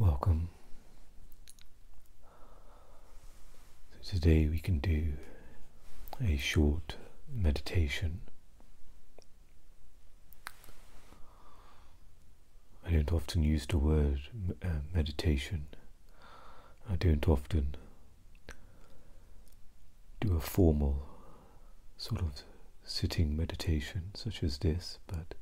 Welcome. So today we can do a short meditation. I don't often use the word uh, meditation. I don't often do a formal sort of sitting meditation such as this, but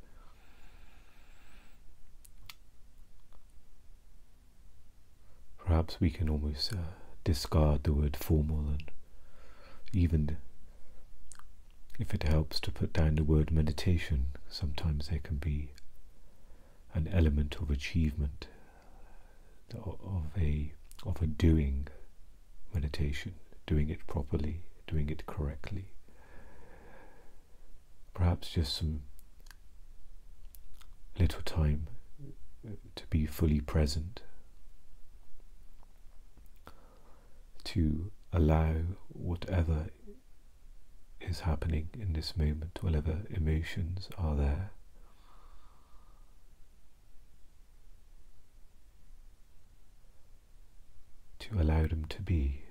perhaps we can almost uh, discard the word formal and even if it helps to put down the word meditation, sometimes there can be an element of achievement of a of a doing meditation, doing it properly, doing it correctly. Perhaps just some little time to be fully present, to allow whatever is happening in this moment, whatever emotions are there. To allow them to be.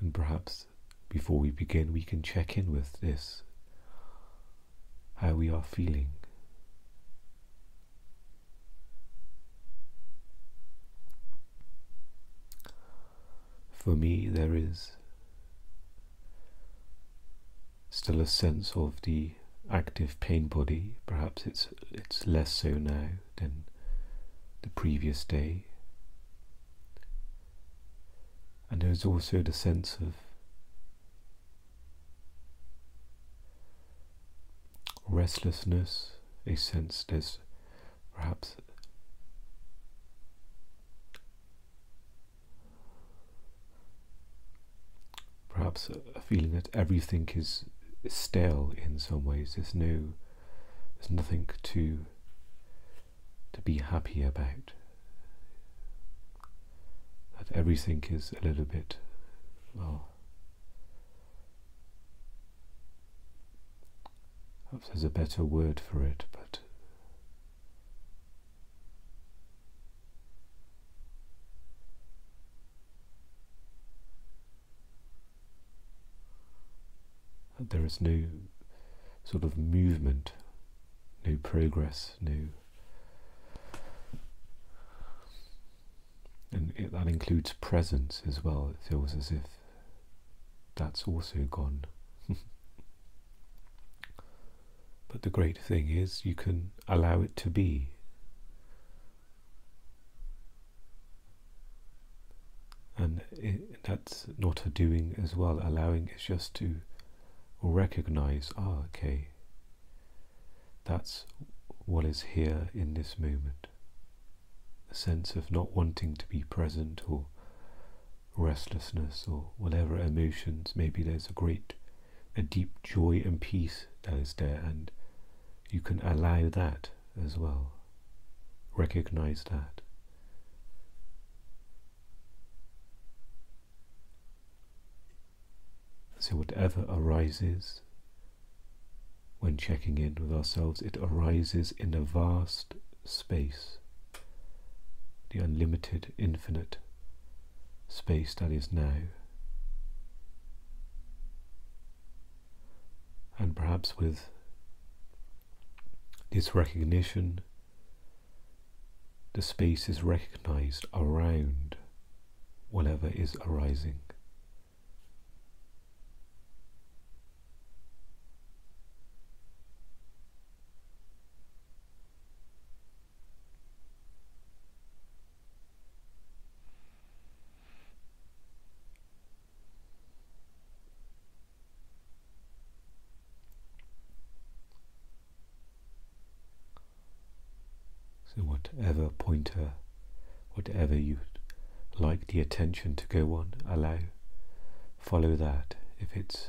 And perhaps before we begin, we can check in with this how we are feeling. For me, there is still a sense of the active pain body. Perhaps it's it's less so now than the previous day. And there's also the sense of restlessness, a sense there's perhaps perhaps a feeling that everything is stale in some ways. There's no, there's nothing to to be happy about. That everything is a little bit, well, perhaps there's a better word for it, but there is no sort of movement, no progress, no. And it, that includes presence as well. It feels as if that's also gone. but the great thing is you can allow it to be. And it, that's not a doing as well. Allowing is just to recognize, ah, okay, that's what is here in this moment. A sense of not wanting to be present or restlessness or whatever emotions. Maybe there's a great, a deep joy and peace that is there, and you can allow that as well. Recognize that. So, whatever arises when checking in with ourselves, it arises in a vast space, the unlimited, infinite space that is now. And perhaps with this recognition, the space is recognized around whatever is arising. So, whatever pointer, whatever you like the attention to go on, allow, follow that. If it's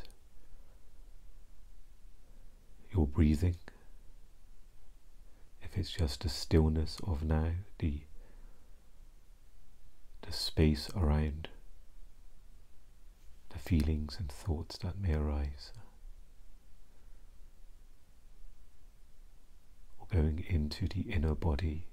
your breathing, if it's just the stillness of now, the the space around the feelings and thoughts that may arise. Or going into the inner body.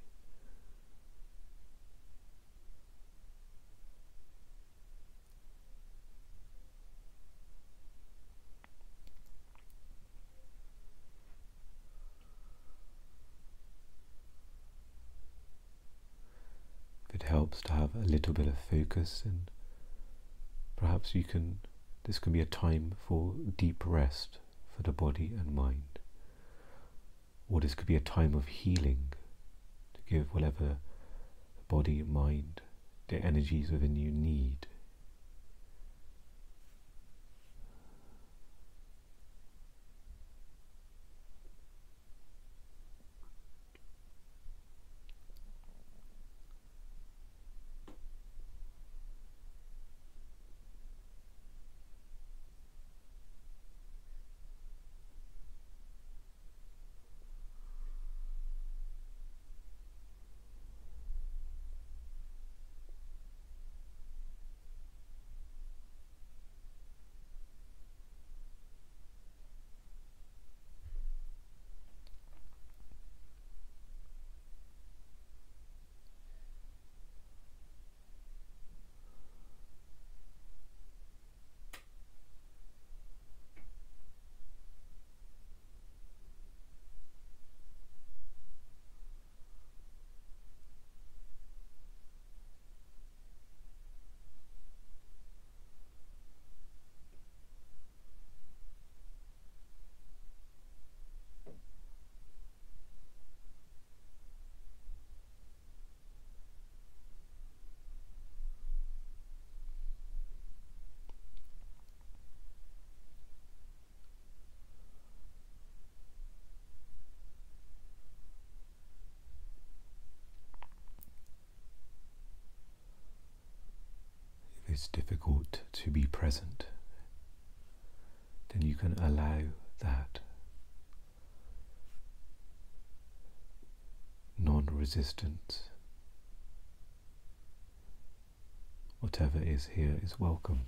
It helps to have a little bit of focus and perhaps you can this can be a time for deep rest for the body and mind. Or this could be a time of healing to give whatever body, mind, the energies within you need. It's difficult to be present, then you can allow that non resistance. Whatever is here is welcome.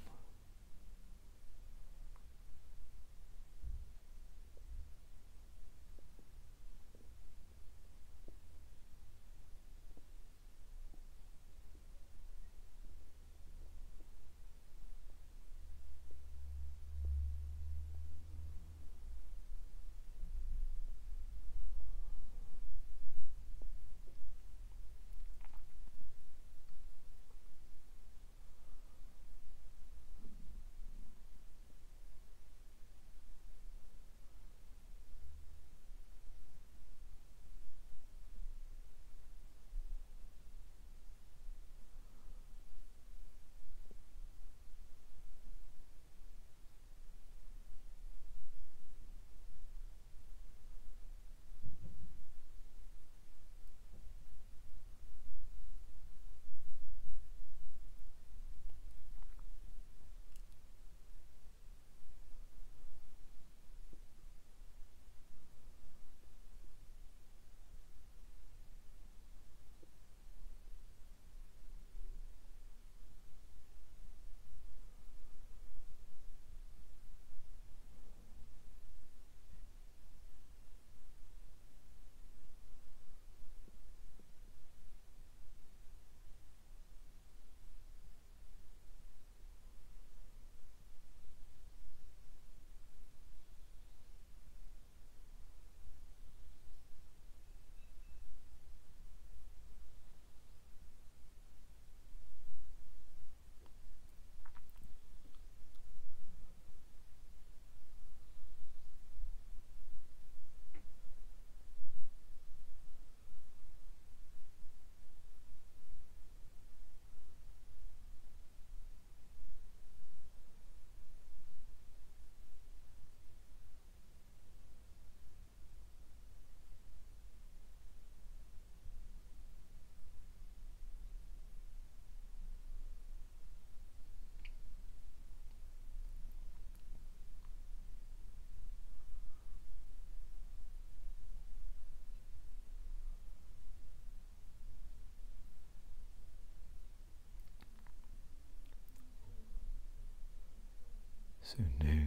So no,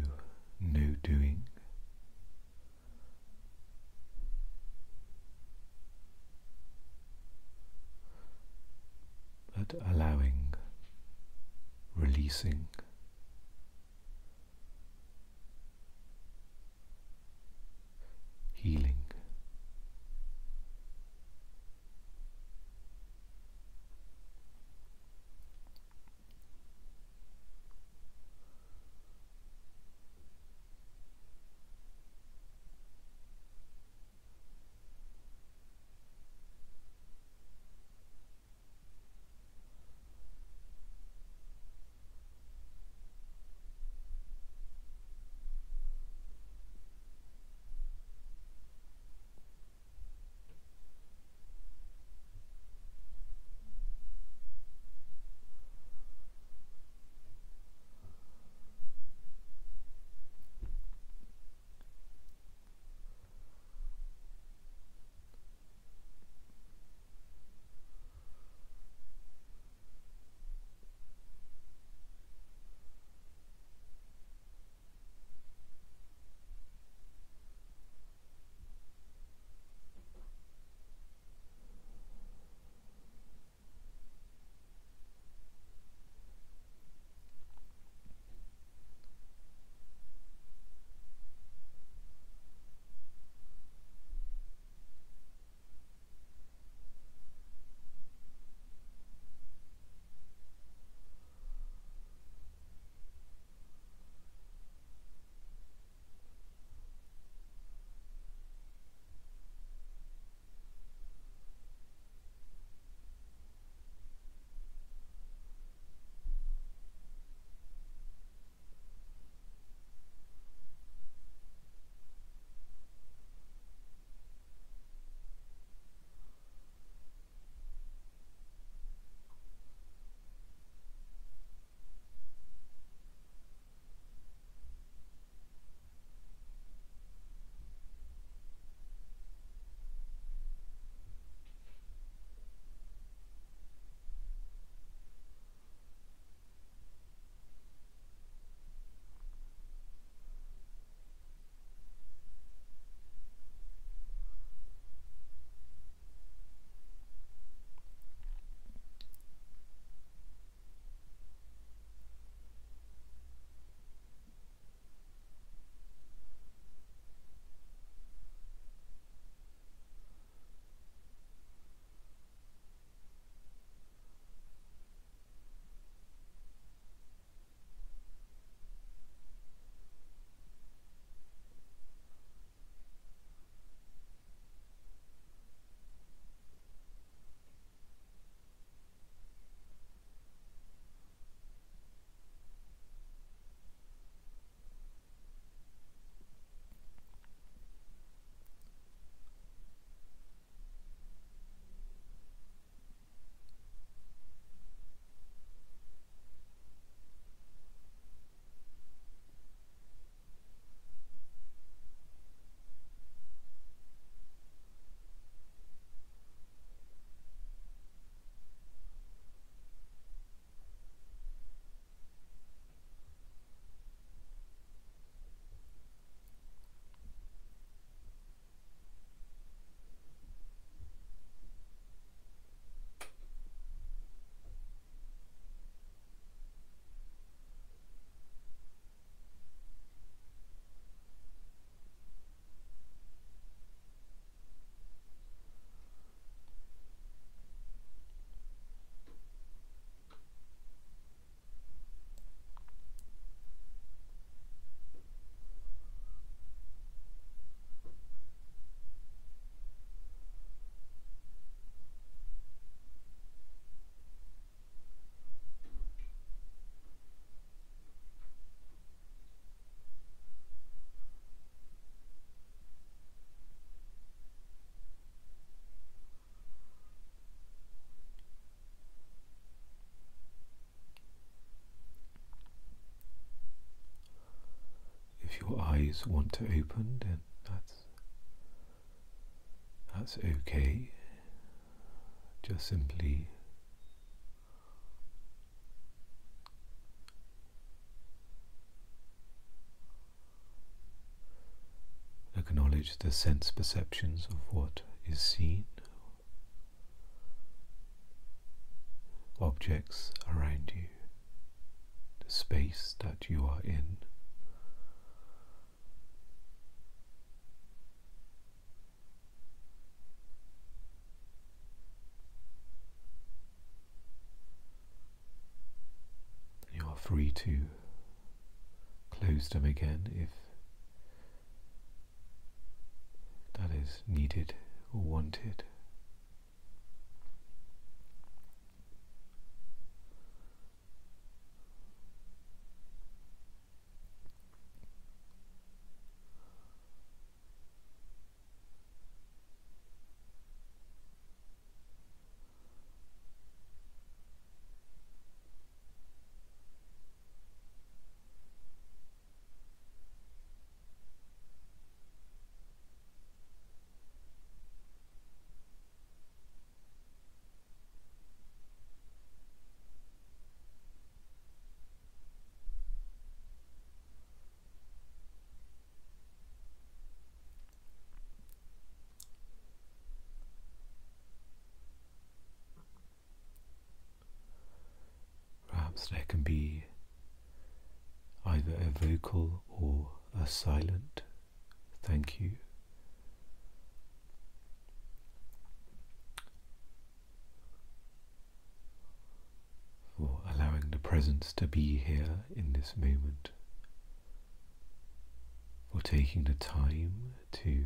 no doing. But allowing, releasing. Healing. Your eyes want to open, then that's that's okay. Just simply acknowledge the sense perceptions of what is seen objects around you, the space that you are in. You are free to close them again if that is needed or wanted. There can be either a vocal or a silent thank you. For allowing the presence to be here in this moment, for taking the time to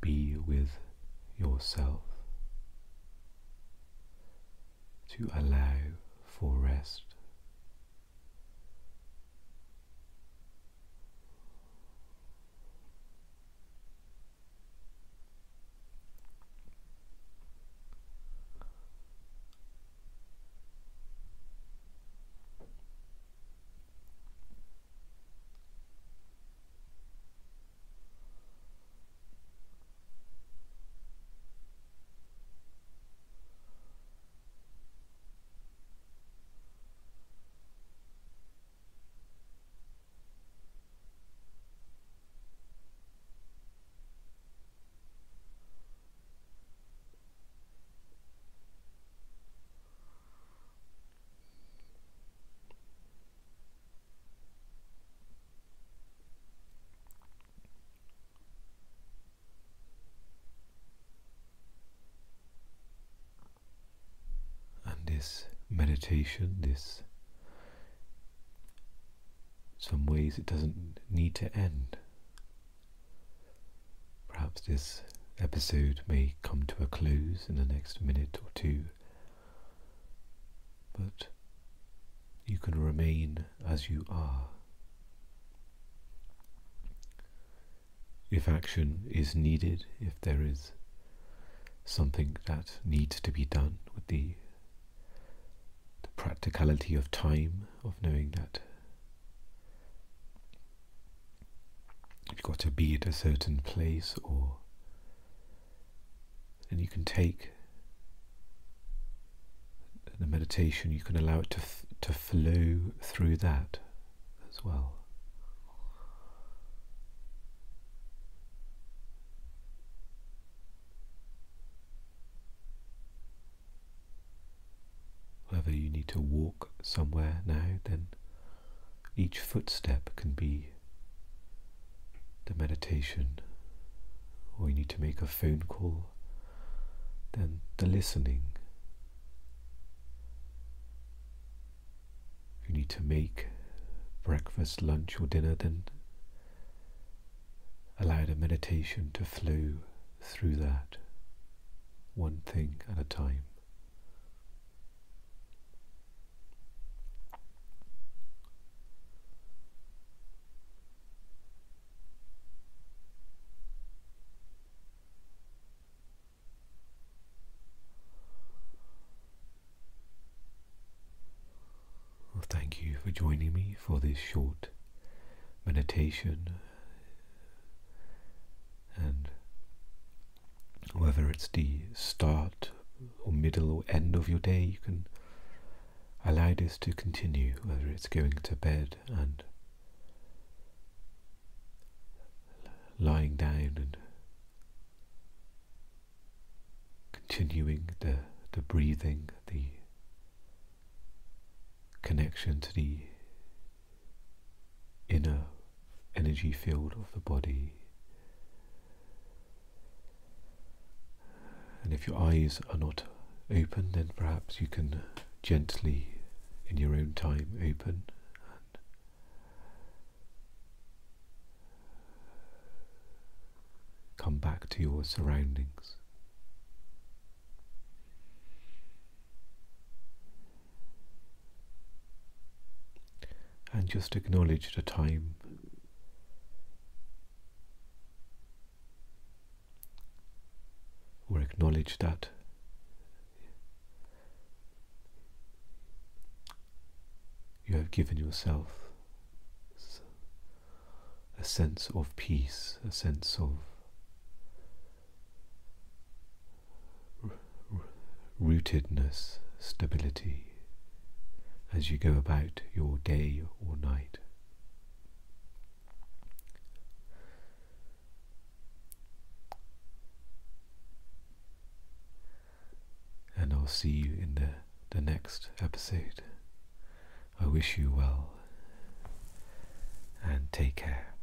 be with yourself to allow for rest. And this meditation, this, some ways it doesn't need to end. Perhaps this episode may come to a close in the next minute or two, but you can remain as you are. If action is needed, if there is something that needs to be done with the practicality of time, of knowing that you've got to be at a certain place or and you can take the meditation you can allow it to to flow through that as well to walk somewhere now then each footstep can be the meditation, or you need to make a phone call, then the listening. You need to make breakfast, lunch, or dinner, then allow the meditation to flow through that, one thing at a time. Well, thank you for joining me for this short meditation. And whether it's the start or middle or end of your day, you can allow this to continue, whether it's going to bed and lying down and continuing the, the breathing, connection to the inner energy field of the body. And if your eyes are not open, then perhaps you can gently, in your own time, open and come back to your surroundings. And just acknowledge the time. Or acknowledge that. You have given yourself a sense of peace, a sense of rootedness, stability as you go about your day or night. And I'll see you in the, the next episode. I wish you well and take care.